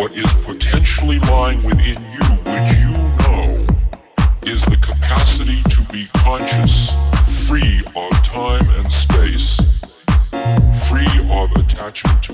what is potentially lying within you, which you know is the capacity to be conscious, free of time and space, free of attachment